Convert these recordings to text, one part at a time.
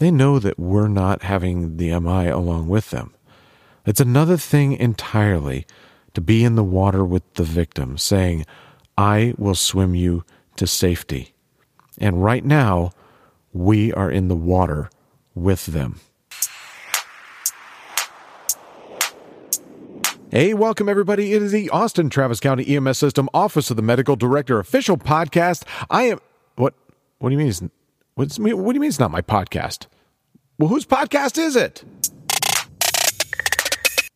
they know that we're not having the MI along with them. It's another thing entirely to be in the water with the victim, saying, I will swim you to safety. And right now, we are in the water with them. Hey, welcome everybody. It is the Austin Travis County EMS System Office of the Medical Director official podcast. I am what? What do you mean? What's, what do you mean it's not my podcast? Well, whose podcast is it?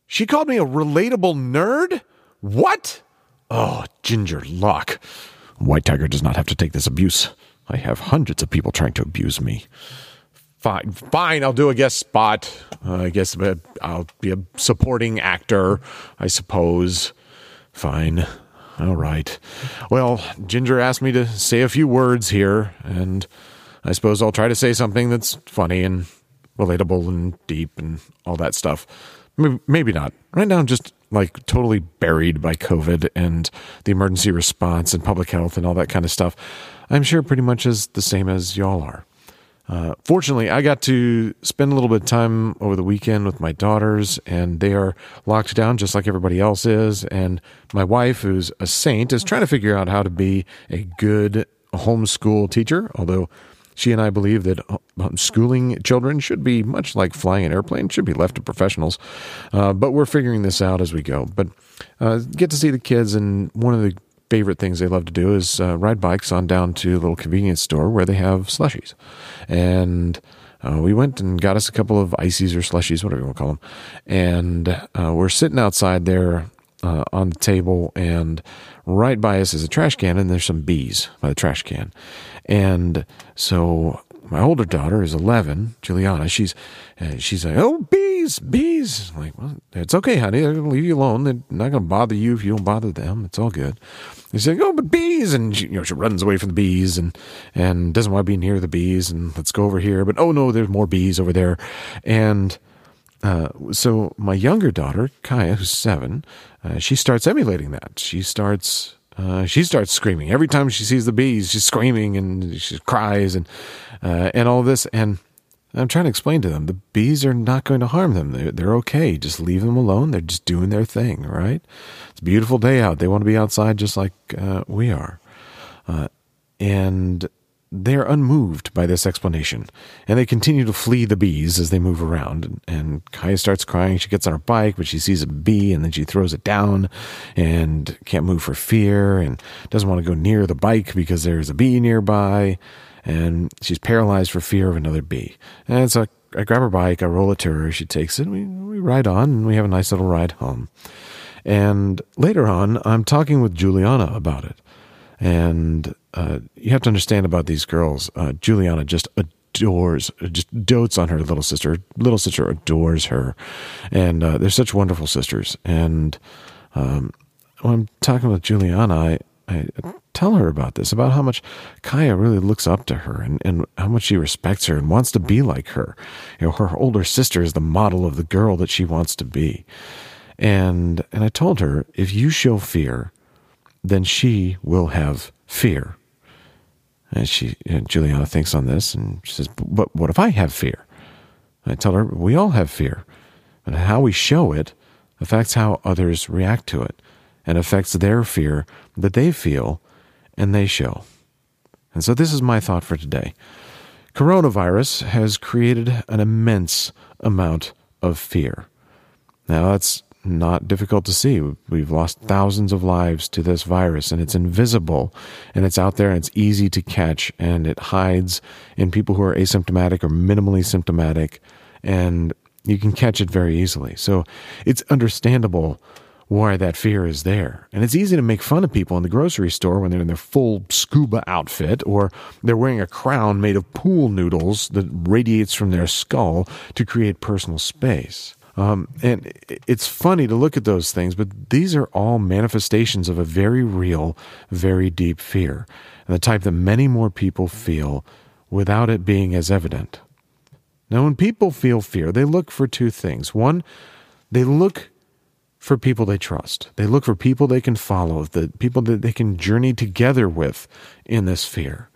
She called me a relatable nerd. What? Oh, Ginger Locke. White Tiger does not have to take this abuse. I have hundreds of people trying to abuse me. Fine, fine. I'll do a guest spot. Uh, I guess I'll be a supporting actor, I suppose. Fine. All right. Well, Ginger asked me to say a few words here, and I suppose I'll try to say something that's funny and relatable and deep and all that stuff. Maybe not. Right now, I'm just like totally buried by COVID and the emergency response and public health and all that kind of stuff. I'm sure pretty much is the same as y'all are. Uh, fortunately, I got to spend a little bit of time over the weekend with my daughters, and they are locked down just like everybody else is. And my wife, who's a saint, is trying to figure out how to be a good homeschool teacher, although she and I believe that schooling children should be much like flying an airplane, should be left to professionals. Uh, but we're figuring this out as we go. But uh, get to see the kids, and one of the favorite things they love to do is uh, ride bikes on down to a little convenience store where they have slushies. And uh, we went and got us a couple of ices or slushies, whatever you want to call them. And uh, we're sitting outside there uh, on the table, and right by us is a trash can, and there's some bees by the trash can. And so my older daughter is 11, Juliana. She's uh, she's like, oh, bees, bees. I'm like, well, it's okay, honey. They're gonna leave you alone. They're not gonna bother you if you don't bother them. It's all good. He's like, oh, but bees, and she, you know she runs away from the bees and and doesn't want to be near the bees. And let's go over here. But oh no, there's more bees over there. And uh, so my younger daughter, Kaya, who's seven, uh, she starts emulating that. She starts uh, she starts screaming every time she sees the bees. She's screaming and she cries and uh, and all this. And I'm trying to explain to them the bees are not going to harm them. They're they're okay. Just leave them alone. They're just doing their thing. Right? It's a beautiful day out. They want to be outside just like uh, we are. Uh, and they're unmoved by this explanation, and they continue to flee the bees as they move around. And, and Kaya starts crying. She gets on her bike, but she sees a bee, and then she throws it down and can't move for fear, and doesn't want to go near the bike because there's a bee nearby, and she's paralyzed for fear of another bee. And so I grab her bike, I roll it to her, she takes it, we, we ride on, and we have a nice little ride home. And later on, I'm talking with Juliana about it. And uh, you have to understand about these girls. Uh, Juliana just adores, just dotes on her little sister. Little sister adores her, and uh, they're such wonderful sisters. And um, when I'm talking with Juliana, I, I tell her about this, about how much Kaya really looks up to her and, and how much she respects her and wants to be like her. You know, her older sister is the model of the girl that she wants to be. And and I told her, if you show fear, then she will have fear. And she, Juliana thinks on this and she says, But what if I have fear? And I tell her, We all have fear. And how we show it affects how others react to it and affects their fear that they feel and they show. And so this is my thought for today. Coronavirus has created an immense amount of fear. Now, that's not difficult to see. We've lost thousands of lives to this virus, and it's invisible, and it's out there, and it's easy to catch, and it hides in people who are asymptomatic or minimally symptomatic, and you can catch it very easily. So it's understandable why that fear is there. And it's easy to make fun of people in the grocery store when they're in their full scuba outfit or they're wearing a crown made of pool noodles that radiates from their skull to create personal space. Um, and it's funny to look at those things, but these are all manifestations of a very real, very deep fear, and the type that many more people feel without it being as evident. Now, when people feel fear, they look for two things. One, they look for people they trust. They look for people they can follow, the people that they can journey together with in this fear.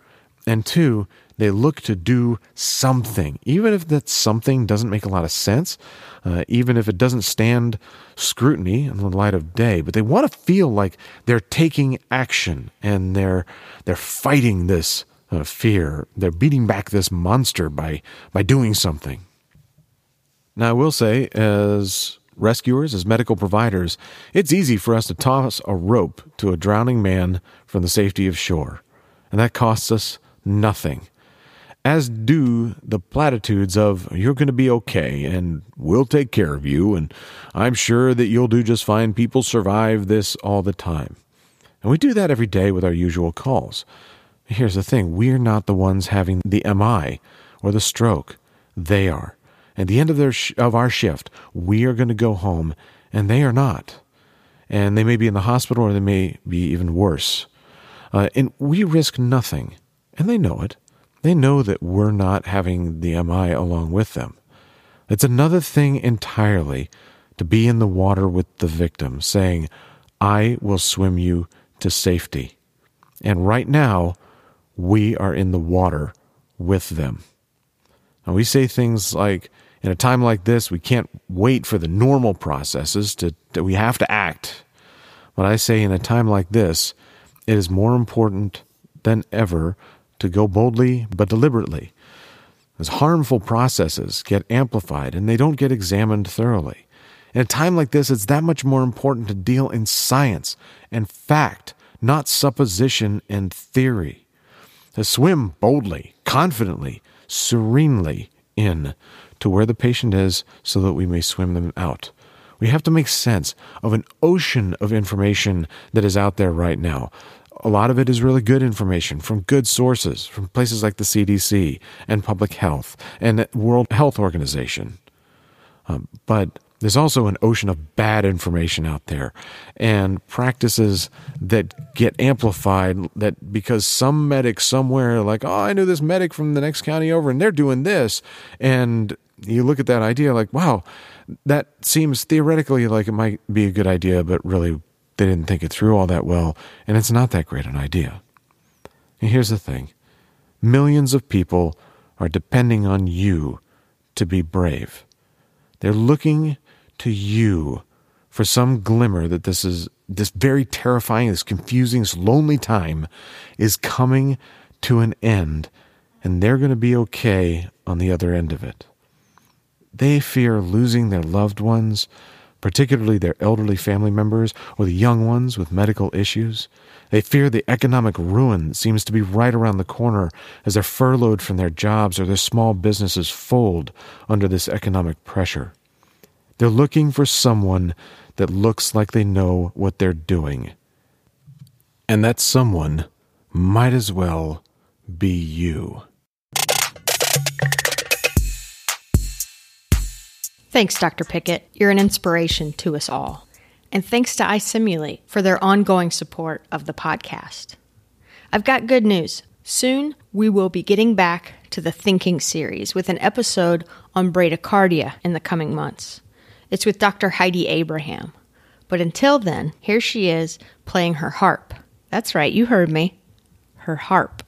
And two, They look to do something, even if that something doesn't make a lot of sense, uh, even if it doesn't stand scrutiny in the light of day. But they want to feel like they're taking action and they're they're fighting this uh, fear. They're beating back this monster by by doing something. Now, I will say, as rescuers, as medical providers, it's easy for us to toss a rope to a drowning man from the safety of shore, and that costs us nothing as do the platitudes of, you're going to be okay and we'll take care of you, and I'm sure that you'll do just fine. People survive this all the time. And we do that every day with our usual calls. Here's the thing we're not the ones having the MI or the stroke, they are. At the end of, their sh- of our shift, we are going to go home, and they are not. And they may be in the hospital or they may be even worse. Uh, and we risk nothing, and they know it. They know that we're not having the MI along with them. It's another thing entirely to be in the water with the victim, saying, I will swim you to safety. And right now, we are in the water with them. And we say things like, in a time like this, we can't wait for the normal processes to, that we have to act. But I say, in a time like this, it is more important than ever to go boldly but deliberately. As harmful processes get amplified and they don't get examined thoroughly. In a time like this, it's that much more important to deal in science and fact, not supposition and theory. To swim boldly, confidently, serenely in to where the patient is so that we may swim them out. We have to make sense of an ocean of information that is out there right now a lot of it is really good information from good sources, from places like the CDC and Public Health and World Health Organization. Um, but there's also an ocean of bad information out there and practices that get amplified that because some medic somewhere like oh i knew this medic from the next county over and they're doing this and you look at that idea like wow that seems theoretically like it might be a good idea but really they didn't think it through all that well, and it's not that great an idea. And here's the thing millions of people are depending on you to be brave. They're looking to you for some glimmer that this is this very terrifying, this confusing, this lonely time is coming to an end, and they're going to be okay on the other end of it. They fear losing their loved ones particularly their elderly family members or the young ones with medical issues. They fear the economic ruin that seems to be right around the corner as they're furloughed from their jobs or their small businesses fold under this economic pressure. They're looking for someone that looks like they know what they're doing. And that someone might as well be you. Thanks, Dr. Pickett. You're an inspiration to us all. And thanks to iSimulate for their ongoing support of the podcast. I've got good news. Soon, we will be getting back to the Thinking series with an episode on bradycardia in the coming months. It's with Dr. Heidi Abraham. But until then, here she is playing her harp. That's right, you heard me. Her harp.